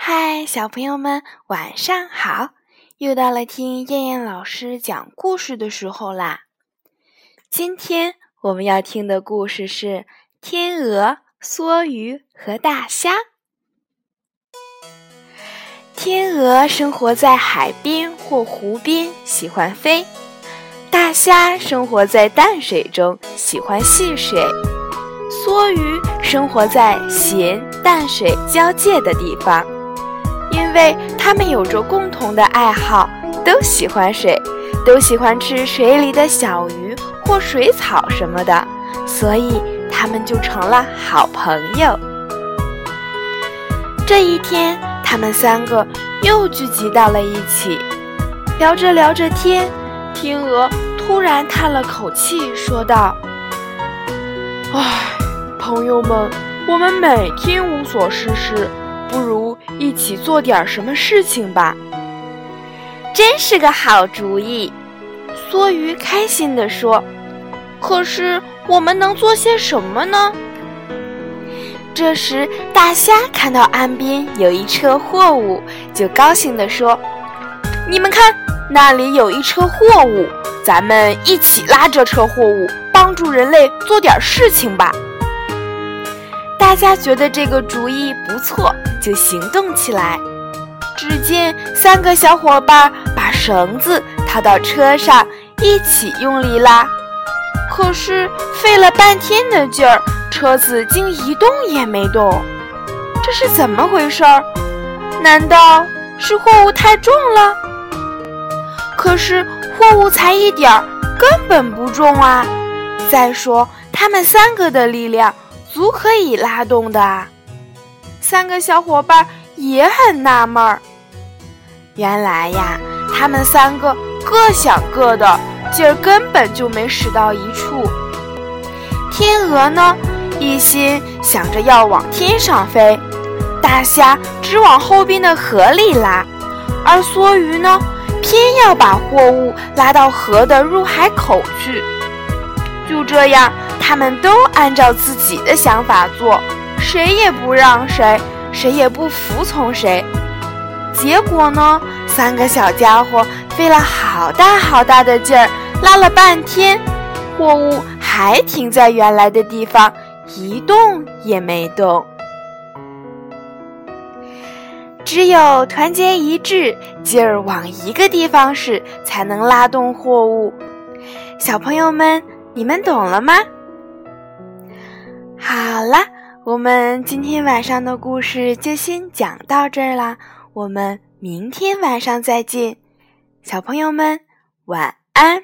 嗨，小朋友们，晚上好！又到了听燕燕老师讲故事的时候啦。今天我们要听的故事是《天鹅、梭鱼和大虾》。天鹅生活在海边或湖边，喜欢飞；大虾生活在淡水中，喜欢戏水；梭鱼生活在咸淡水交界的地方。因为它们有着共同的爱好，都喜欢水，都喜欢吃水里的小鱼或水草什么的，所以它们就成了好朋友。这一天，他们三个又聚集到了一起，聊着聊着天，天鹅突然叹了口气，说道：“唉，朋友们，我们每天无所事事。”不如一起做点什么事情吧，真是个好主意。梭鱼开心地说：“可是我们能做些什么呢？”这时，大虾看到岸边有一车货物，就高兴地说：“你们看，那里有一车货物，咱们一起拉这车货物，帮助人类做点事情吧。”大家觉得这个主意不错，就行动起来。只见三个小伙伴把绳子套到车上，一起用力拉。可是费了半天的劲儿，车子竟一动也没动。这是怎么回事儿？难道是货物太重了？可是货物才一点儿，根本不重啊！再说他们三个的力量。足可以拉动的，三个小伙伴也很纳闷儿。原来呀，他们三个各想各的，劲儿根本就没使到一处。天鹅呢，一心想着要往天上飞；大虾只往后边的河里拉，而梭鱼呢，偏要把货物拉到河的入海口去。就这样。他们都按照自己的想法做，谁也不让谁，谁也不服从谁。结果呢，三个小家伙费了好大好大的劲儿，拉了半天，货物还停在原来的地方，一动也没动。只有团结一致，劲儿往一个地方使，才能拉动货物。小朋友们，你们懂了吗？好啦，我们今天晚上的故事就先讲到这儿啦。我们明天晚上再见，小朋友们晚安。